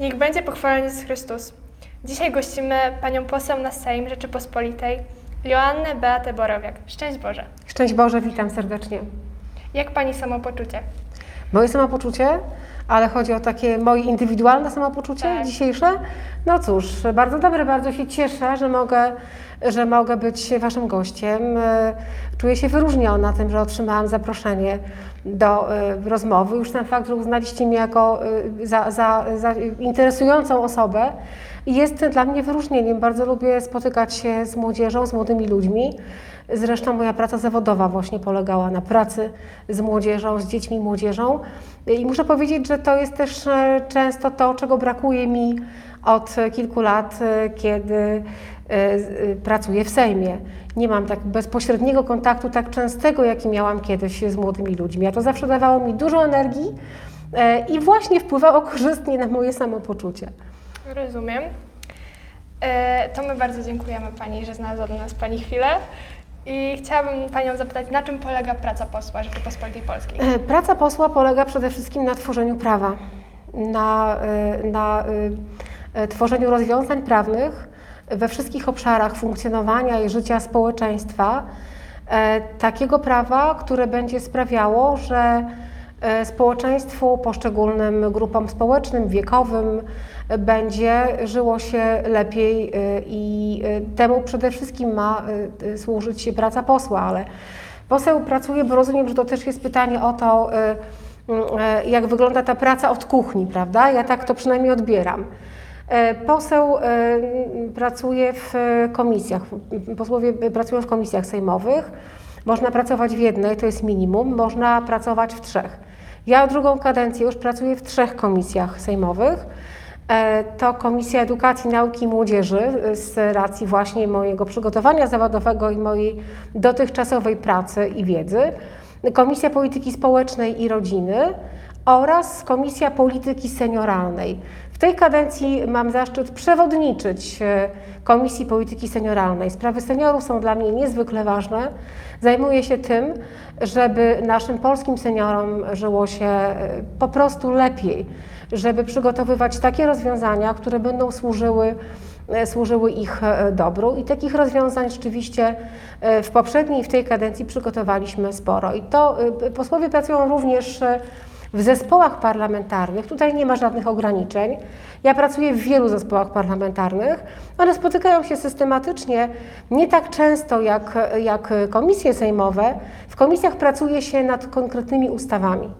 Niech będzie pochwalony Jezus Chrystus. Dzisiaj gościmy panią poseł na Sejm Rzeczypospolitej, Joannę Beatę Borowiak. Szczęść Boże. Szczęść Boże, witam serdecznie. Jak pani samopoczucie? Moje samopoczucie, ale chodzi o takie moje indywidualne samopoczucie Tak. dzisiejsze. No cóż, bardzo dobre, bardzo się cieszę, że mogę, że mogę być Waszym gościem. E, Czuję się wyróżniona tym, że otrzymałam zaproszenie do e, rozmowy. Już ten fakt, że uznaliście mnie jako e, za, za, za interesującą osobę jest dla mnie wyróżnieniem. Bardzo lubię spotykać się z młodzieżą, z młodymi ludźmi. Zresztą moja praca zawodowa właśnie polegała na pracy z młodzieżą, z dziećmi i młodzieżą. I muszę powiedzieć, że to jest też e, często to, czego brakuje mi od kilku lat, kiedy pracuję w Sejmie. Nie mam tak bezpośredniego kontaktu, tak częstego, jaki miałam kiedyś z młodymi ludźmi. A to zawsze dawało mi dużo energii e, i właśnie wpływało korzystnie na moje samopoczucie. Rozumiem. E, to my bardzo dziękujemy pani, że znalazła dla nas pani chwilę. I chciałabym panią zapytać, na czym polega praca posła Rzeczypospolitej Polskiej? E, Praca posła polega przede wszystkim na tworzeniu prawa, na, e, na e, e, tworzeniu rozwiązań prawnych we wszystkich obszarach funkcjonowania i życia społeczeństwa. E, Takiego prawa, które będzie sprawiało, że e, społeczeństwu, poszczególnym grupom społecznym, wiekowym e, będzie żyło się lepiej i temu przede wszystkim ma służyć praca posła, ale Poseł pracuje, bo rozumiem, że to też jest pytanie o to, jak wygląda ta praca od kuchni, prawda? Ja tak to przynajmniej odbieram. E, Poseł y, pracuje w komisjach, posłowie pracują w komisjach sejmowych. Można pracować w jednej, to jest minimum, można pracować w trzech. Ja drugą kadencję już pracuję w trzech komisjach sejmowych. E, To Komisja Edukacji, Nauki i Młodzieży e, z racji właśnie mojego przygotowania zawodowego i mojej dotychczasowej pracy i wiedzy. Komisja Polityki Społecznej i Rodziny oraz Komisja Polityki Senioralnej. Tej kadencji mam zaszczyt przewodniczyć e, Komisji Polityki Senioralnej. Sprawy seniorów są dla mnie niezwykle ważne. Zajmuję się tym, żeby naszym polskim seniorom żyło się e, po prostu lepiej, żeby przygotowywać takie rozwiązania, które będą służyły, e, służyły ich dobru. I takich rozwiązań rzeczywiście w poprzedniej i w tej kadencji przygotowaliśmy sporo. I to posłowie pracują również w zespołach parlamentarnych. Tutaj nie ma żadnych ograniczeń. Ja pracuję w wielu zespołach parlamentarnych. One spotykają się systematycznie, nie tak często jak, jak komisje sejmowe. W komisjach pracuje się nad konkretnymi ustawami.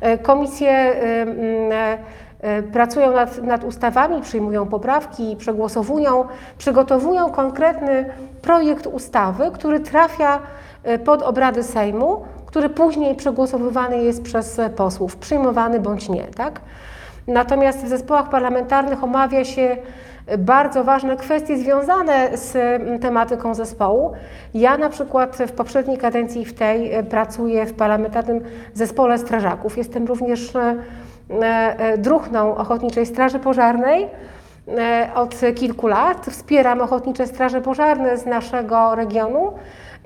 E, Komisje e, e, pracują nad, nad ustawami, przyjmują poprawki, przegłosowują, przygotowują konkretny projekt ustawy, który trafia pod obrady Sejmu, który później przegłosowywany jest przez posłów, przyjmowany bądź nie, tak? Natomiast w zespołach parlamentarnych omawia się bardzo ważne kwestie związane z tematyką zespołu. Ja na przykład w poprzedniej kadencji w tej e, pracuję w parlamentarnym zespole strażaków. Jestem również e, e, druhną Ochotniczej Straży Pożarnej od kilku lat. Wspieram Ochotnicze Straże Pożarne z naszego regionu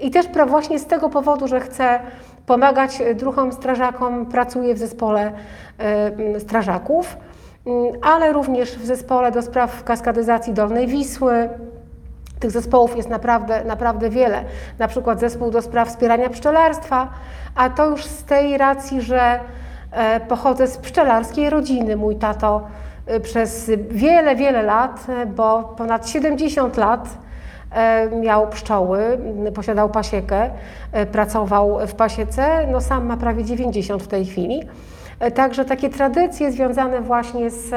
i też właśnie z tego powodu, że chcę pomagać druhom strażakom, pracuję w zespole e, strażaków, Mm, ale również w zespole do spraw kaskadyzacji Dolnej Wisły. Tych zespołów jest naprawdę, naprawdę wiele. Na przykład zespół do spraw wspierania pszczelarstwa, a to już z tej racji, że e, pochodzę z pszczelarskiej rodziny. Mój tato e, przez wiele, wiele lat, e, bo ponad 70 lat e, miał pszczoły, posiadał pasiekę, e, pracował w pasiece, no sam ma prawie 90 w tej chwili. E, Także takie tradycje związane właśnie z,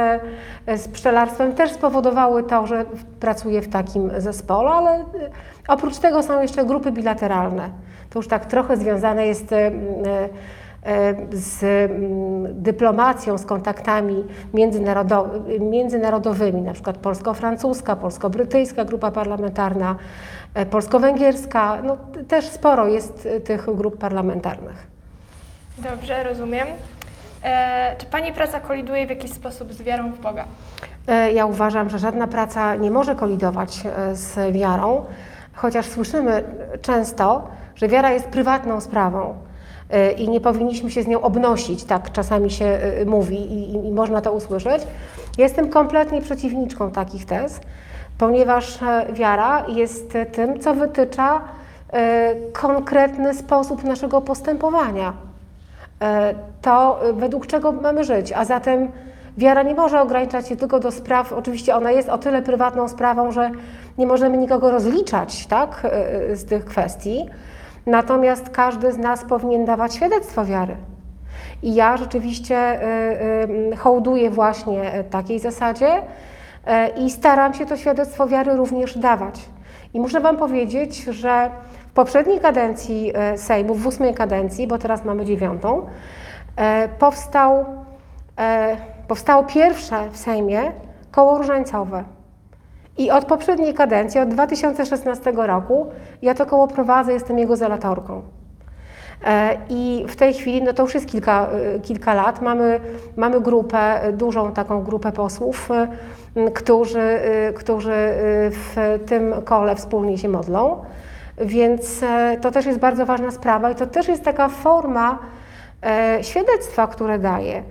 e, z pszczelarstwem też spowodowały to, że pracuję w takim zespole, ale e, oprócz tego są jeszcze grupy bilateralne. To już tak trochę związane jest e, e, e, z mm, dyplomacją, z kontaktami międzynarodo- międzynarodowymi, na przykład polsko-francuska, polsko-brytyjska grupa parlamentarna, e, polsko-węgierska. No, też sporo jest e, tych grup parlamentarnych. Dobrze, rozumiem. E, czy pani praca koliduje w jakiś sposób z wiarą w Boga? E, Ja uważam, że żadna praca nie może kolidować e, z wiarą, chociaż słyszymy często, że wiara jest prywatną sprawą e, i nie powinniśmy się z nią obnosić, tak czasami się e, mówi i, i- i można to usłyszeć. Jestem kompletnie przeciwniczką takich tez, ponieważ e, wiara jest e, tym, co wytycza e, konkretny sposób naszego postępowania. E, To e, według czego mamy żyć, a zatem wiara nie może ograniczać się tylko do spraw, oczywiście ona jest o tyle prywatną sprawą, że nie możemy nikogo rozliczać tak, e, z tych kwestii, natomiast każdy z nas powinien dawać świadectwo wiary. I ja rzeczywiście y, y, hołduję właśnie e, takiej zasadzie i staram się to świadectwo wiary również dawać. I muszę Wam powiedzieć, że w poprzedniej kadencji Sejmu, w ósmej kadencji, bo teraz mamy dziewiątą, powstał, powstało pierwsze w Sejmie koło różańcowe. I od poprzedniej kadencji, od 2016 roku, ja to koło prowadzę, jestem jego zelatorką. E, I w tej chwili, no to już jest kilka, e, kilka lat, mamy, mamy grupę, e, dużą taką grupę posłów, którzy, którzy w tym kole wspólnie się modlą. Więc to też jest bardzo ważna sprawa i to też jest taka forma świadectwa, które daje.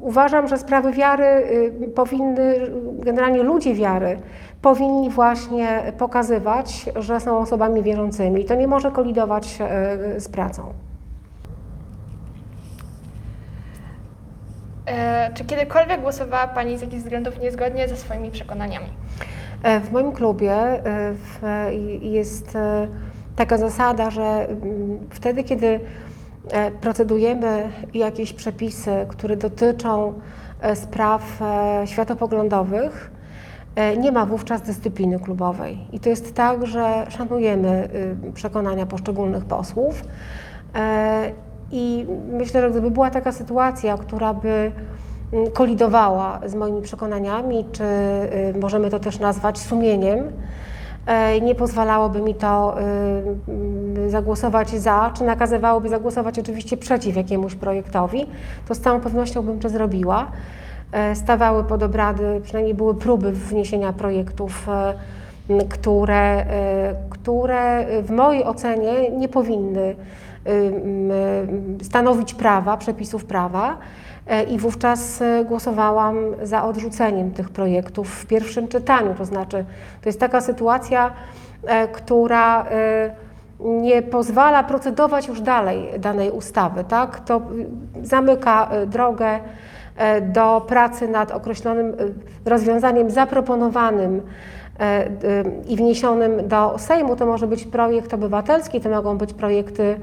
Uważam, że sprawy wiary y, powinny, generalnie ludzie wiary powinni właśnie pokazywać, że są osobami wierzącymi. To nie może kolidować e, z pracą. E, Czy kiedykolwiek głosowała Pani z jakichś względów niezgodnie ze swoimi przekonaniami? E, W moim klubie e, w, jest taka zasada, że mm, wtedy, kiedy procedujemy jakieś przepisy, które dotyczą e, spraw e, światopoglądowych, e, nie ma wówczas dyscypliny klubowej. I to jest tak, że szanujemy y, przekonania poszczególnych posłów. E, I myślę, że gdyby była taka sytuacja, która by mm, kolidowała z moimi przekonaniami, czy y, możemy to też nazwać sumieniem, e, nie pozwalałoby mi to zagłosować za, czy nakazywałoby zagłosować oczywiście przeciw jakiemuś projektowi, to z całą pewnością bym to zrobiła. E, Stawały pod obrady, przynajmniej były próby wniesienia projektów, e, które, e, które w mojej ocenie nie powinny stanowić prawa, przepisów prawa. E, I wówczas e, głosowałam za odrzuceniem tych projektów w pierwszym czytaniu. To znaczy, to jest taka sytuacja, e, która nie pozwala procedować już dalej danej ustawy. Tak? To zamyka drogę do pracy nad określonym rozwiązaniem zaproponowanym i wniesionym do Sejmu. To może być projekt obywatelski, to mogą być projekty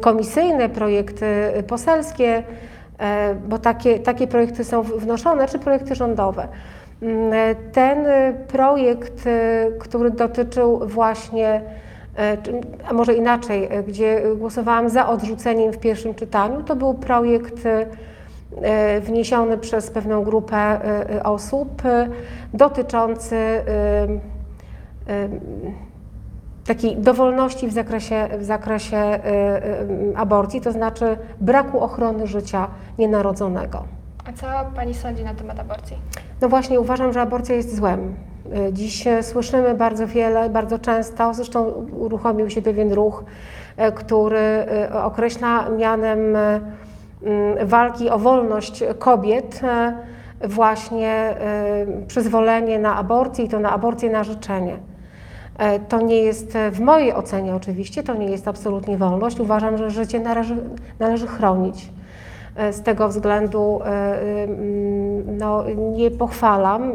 komisyjne, projekty poselskie, bo takie, takie projekty są wnoszone, czy projekty rządowe. Mm, e, Ten y, projekt, który dotyczył właśnie, e, a może inaczej, e, gdzie głosowałam za odrzuceniem w pierwszym czytaniu, to był projekt e, wniesiony przez pewną grupę e, e, osób e, dotyczący e, e, takiej dowolności w zakresie, w zakresie e, e, aborcji, to znaczy braku ochrony życia nienarodzonego. A co Pani sądzi na temat aborcji? No właśnie, uważam, że aborcja jest złem. E, Dziś słyszymy bardzo wiele, bardzo często, zresztą uruchomił się pewien ruch, który określa mianem walki o wolność kobiet właśnie przyzwolenie na aborcję i to na aborcję na życzenie. E, To nie jest, e, w mojej ocenie oczywiście, to nie jest absolutnie wolność. Uważam, że życie należy, należy chronić. E, Z tego względu mm, no, nie pochwalam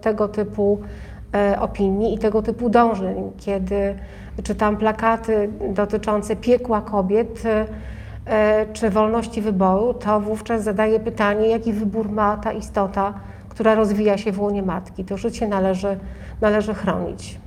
tego typu opinii i tego typu dążeń, kiedy czytam plakaty dotyczące piekła kobiet czy wolności wyboru, to wówczas zadaję pytanie, jaki wybór ma ta istota, która rozwija się w łonie matki. To życie należy, należy chronić.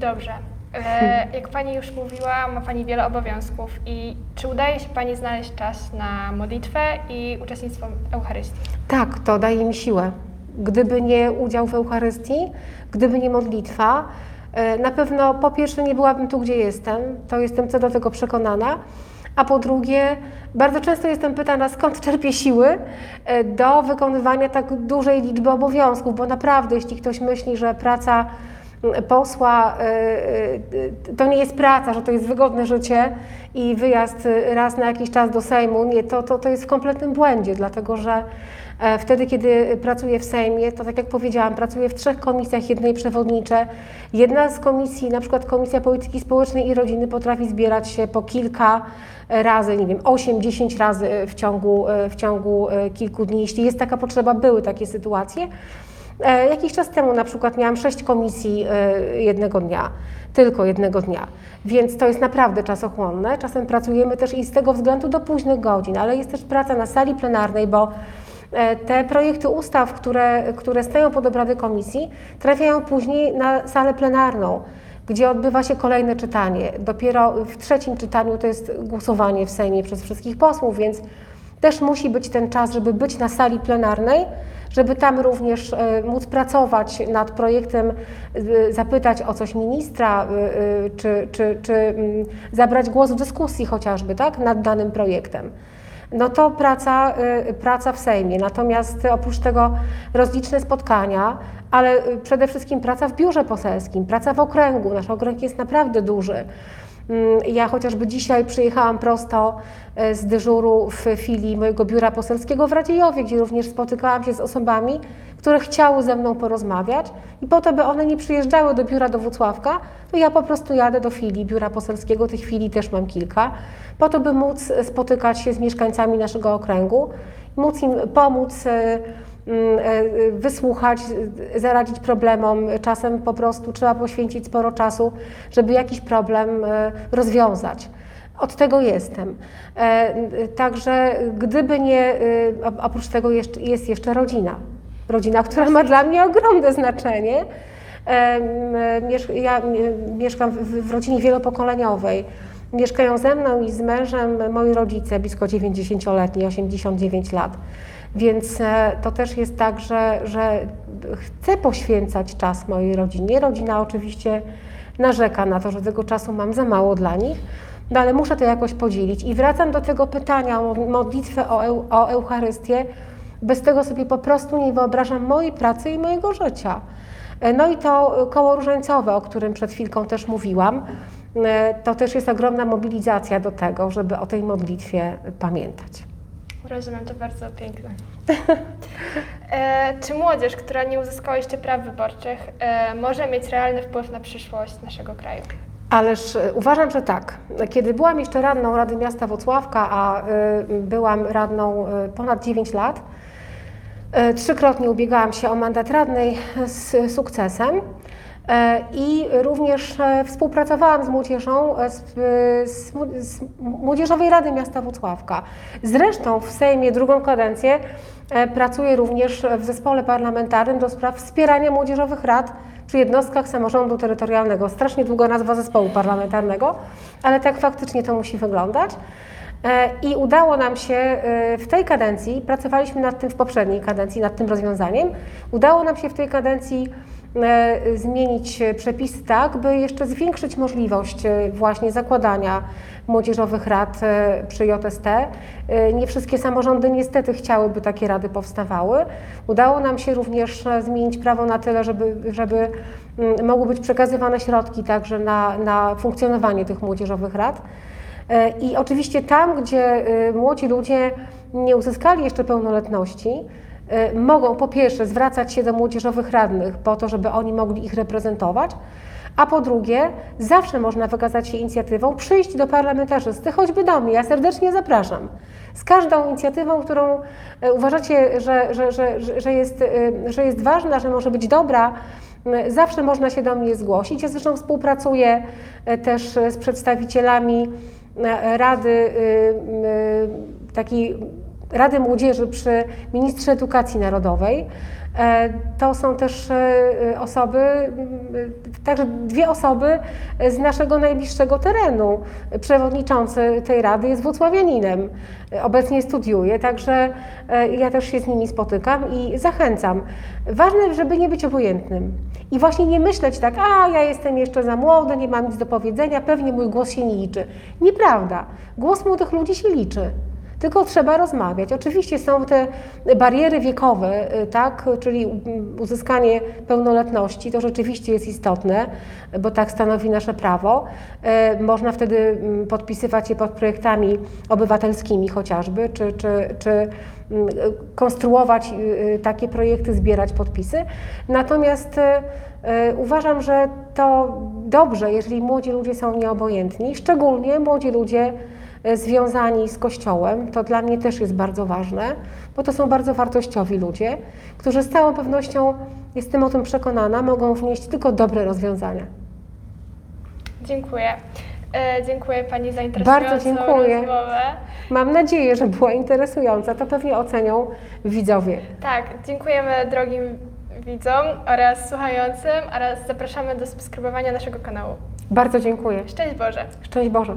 Dobrze. E, jak Pani już mówiła, ma Pani wiele obowiązków i czy udaje się Pani znaleźć czas na modlitwę i uczestnictwo w Eucharystii? Tak, to daje mi siłę. Gdyby nie udział w Eucharystii, gdyby nie modlitwa, e, na pewno po pierwsze nie byłabym tu, gdzie jestem, to jestem co do tego przekonana, a po drugie bardzo często jestem pytana, skąd czerpię siły e, do wykonywania tak dużej liczby obowiązków, bo naprawdę jeśli ktoś myśli, że praca posła y, y, to nie jest praca, że to jest wygodne życie i wyjazd y, raz na jakiś czas do Sejmu. Nie, to, to, to jest w kompletnym błędzie, dlatego że e, wtedy, kiedy pracuję w Sejmie, to tak jak powiedziałam, pracuję w trzech komisjach, jednej przewodniczę. Jedna z komisji, na przykład Komisja Polityki Społecznej i Rodziny potrafi zbierać się po kilka razy, nie wiem, 8-10 razy w ciągu, w ciągu e, kilku dni, jeśli jest taka potrzeba, były takie sytuacje. E, Jakiś czas temu na przykład miałam sześć komisji e, jednego dnia, tylko jednego dnia, więc to jest naprawdę czasochłonne. Czasem pracujemy też i z tego względu do późnych godzin, ale jest też praca na sali plenarnej, bo e, te projekty ustaw, które, które stoją pod obrady komisji, trafiają później na salę plenarną, gdzie odbywa się kolejne czytanie. Dopiero w trzecim czytaniu to jest głosowanie w Sejmie przez wszystkich posłów, więc też musi być ten czas, żeby być na sali plenarnej, żeby tam również e, móc pracować nad projektem, e, zapytać o coś ministra, e, czy, czy, czy mm, zabrać głos w dyskusji chociażby tak, nad danym projektem. No to praca, praca w Sejmie. Natomiast oprócz tego rozliczne spotkania, ale przede wszystkim praca w biurze poselskim, praca w okręgu. Nasz okręg jest naprawdę duży. Mm, Ja chociażby dzisiaj przyjechałam prosto e, z dyżuru w filii mojego biura poselskiego w Radziejowie, gdzie również spotykałam się z osobami, które chciały ze mną porozmawiać. I po to, by one nie przyjeżdżały do biura do Włocławka, to ja po prostu jadę do filii biura poselskiego, tych filii też mam kilka, po to, by móc spotykać się z mieszkańcami naszego okręgu, móc im pomóc e, wysłuchać, e, zaradzić problemom. Czasem po prostu trzeba poświęcić sporo czasu, żeby jakiś problem e, rozwiązać. Od tego jestem. E, Także gdyby nie, e, oprócz tego jest jeszcze rodzina. Rodzina, która ma dla mnie ogromne znaczenie. Ja mie- mieszkam w rodzinie wielopokoleniowej. Mieszkają ze mną i z mężem moi rodzice, blisko 90-letni, 89 lat. Więc e, to też jest tak, że, że chcę poświęcać czas mojej rodzinie. Rodzina oczywiście narzeka na to, że tego czasu mam za mało dla nich, no ale muszę to jakoś podzielić. I wracam do tego pytania o modlitwę o, eu, o Eucharystię. Bez tego sobie po prostu nie wyobrażam mojej pracy i mojego życia. E, No i to koło różańcowe, o którym przed chwilką też mówiłam, e, to też jest ogromna mobilizacja do tego, żeby o tej modlitwie pamiętać. Rozumiem, to bardzo piękne. E, czy młodzież, która nie uzyskała jeszcze praw wyborczych, e, może mieć realny wpływ na przyszłość naszego kraju? Ależ e, uważam, że tak. Kiedy byłam jeszcze radną Rady Miasta Włocławka, a y, byłam radną y, ponad 9 lat, y, trzykrotnie ubiegałam się o mandat radnej z sukcesem. E, I również e, współpracowałam z młodzieżą e, z, z, z Młodzieżowej Rady Miasta Włocławka. Zresztą w Sejmie drugą kadencję pracuję również w zespole parlamentarnym do spraw wspierania młodzieżowych rad przy jednostkach samorządu terytorialnego. Strasznie długa nazwa zespołu parlamentarnego, ale tak faktycznie to musi wyglądać. I udało nam się w tej kadencji, pracowaliśmy nad tym w poprzedniej kadencji, nad tym rozwiązaniem, udało nam się w tej kadencji zmienić przepisy tak, by jeszcze zwiększyć możliwość e, właśnie zakładania młodzieżowych rad e, przy JST. E, Nie wszystkie samorządy niestety chciałyby takie rady powstawały. Udało nam się również e, zmienić prawo na tyle, żeby, żeby mm, mogły być przekazywane środki także na, na funkcjonowanie tych młodzieżowych rad. E, I oczywiście tam, gdzie e, młodzi ludzie nie uzyskali jeszcze pełnoletności, e, mogą po pierwsze zwracać się do młodzieżowych radnych po to, żeby oni mogli ich reprezentować, a po drugie, zawsze można wykazać się inicjatywą, przyjść do parlamentarzysty, choćby do mnie. Ja serdecznie zapraszam. Z każdą inicjatywą, którą e, uważacie, że, że, że, że, jest, e, że jest ważna, że może być dobra, zawsze można się do mnie zgłosić. Ja zresztą współpracuję też z przedstawicielami Rady y, y, takiej Rady Młodzieży przy Ministrze Edukacji Narodowej. E, To są też e, osoby, także dwie osoby z naszego najbliższego terenu. Przewodniczący tej rady jest włocławianinem, obecnie studiuje, także e, ja też się z nimi spotykam i zachęcam. Ważne, żeby nie być obojętnym i właśnie nie myśleć tak, a ja jestem jeszcze za młody, nie mam nic do powiedzenia, pewnie mój głos się nie liczy. Nieprawda. Głos młodych ludzi się liczy. Tylko trzeba rozmawiać. Oczywiście są te bariery wiekowe, y, tak, czyli uzyskanie pełnoletności, to rzeczywiście jest istotne, bo tak stanowi nasze prawo. E, Można wtedy mm, podpisywać się pod projektami obywatelskimi chociażby, czy, czy, czy mm, konstruować y, y, takie projekty, zbierać podpisy. Natomiast uważam, że to dobrze, jeżeli młodzi ludzie są nieobojętni, szczególnie młodzi ludzie związani z Kościołem. To dla mnie też jest bardzo ważne, bo to są bardzo wartościowi ludzie, którzy z całą pewnością, jestem o tym przekonana, mogą wnieść tylko dobre rozwiązania. Dziękuję. E, dziękuję Pani za interesującą Bardzo dziękuję. rozmowę. Mam nadzieję, że była interesująca. To pewnie ocenią widzowie. Tak, dziękujemy drogim widzom oraz słuchającym oraz zapraszamy do subskrybowania naszego kanału. Bardzo dziękuję. Szczęść Boże! Szczęść Boże.